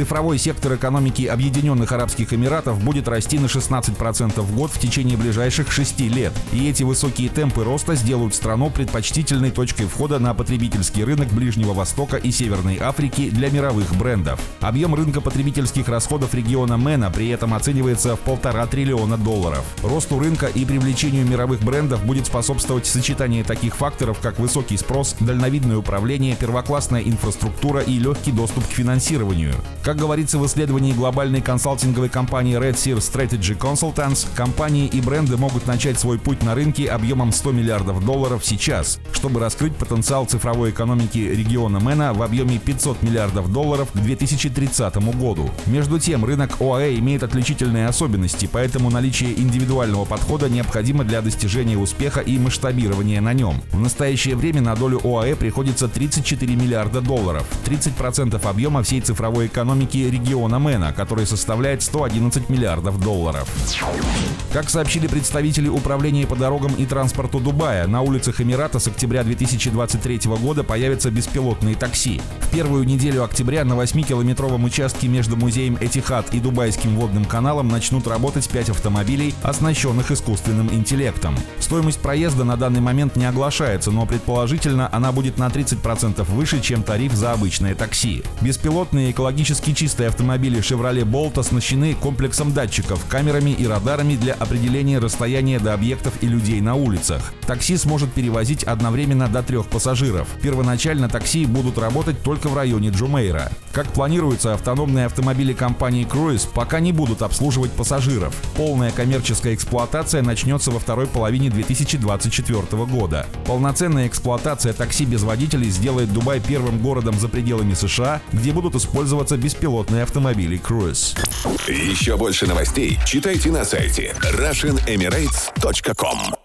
Цифровой сектор экономики Объединенных Арабских Эмиратов будет расти на 16% в год в течение ближайших 6 лет. И эти высокие темпы роста сделают страну предпочтительной точкой входа на потребительский рынок Ближнего Востока и Северной Африки для мировых брендов. Объем рынка потребительских расходов региона Мэна при этом оценивается в полтора триллиона долларов. Росту рынка и привлечению мировых брендов будет способствовать сочетание таких факторов, как высокий спрос, дальновидное управление, первоклассная инфраструктура и легкий доступ к финансированию. Как говорится в исследовании глобальной консалтинговой компании Red Sear Strategy Consultants, компании и бренды могут начать свой путь на рынке объемом 100 миллиардов долларов сейчас, чтобы раскрыть потенциал цифровой экономики региона Мэна в объеме 500 миллиардов долларов к 2030 году. Между тем, рынок ОАЭ имеет отличительные особенности, поэтому наличие индивидуального подхода необходимо для достижения успеха и масштабирования на нем. В настоящее время на долю ОАЭ приходится 34 миллиарда долларов, 30% объема всей цифровой экономики экономики региона Мэна, который составляет 111 миллиардов долларов. Как сообщили представители Управления по дорогам и транспорту Дубая, на улицах Эмирата с октября 2023 года появятся беспилотные такси. В первую неделю октября на 8-километровом участке между музеем Этихад и Дубайским водным каналом начнут работать 5 автомобилей, оснащенных искусственным интеллектом. Стоимость проезда на данный момент не оглашается, но предположительно она будет на 30% выше, чем тариф за обычное такси. Беспилотные экологически Экологически чистые автомобили Chevrolet Bolt оснащены комплексом датчиков, камерами и радарами для определения расстояния до объектов и людей на улицах. Такси сможет перевозить одновременно до трех пассажиров. Первоначально такси будут работать только в районе Джумейра. Как планируется, автономные автомобили компании Cruise пока не будут обслуживать пассажиров. Полная коммерческая эксплуатация начнется во второй половине 2024 года. Полноценная эксплуатация такси без водителей сделает Дубай первым городом за пределами США, где будут использоваться беспилотные автомобили Cruise. Еще больше новостей читайте на сайте RussianEmirates.com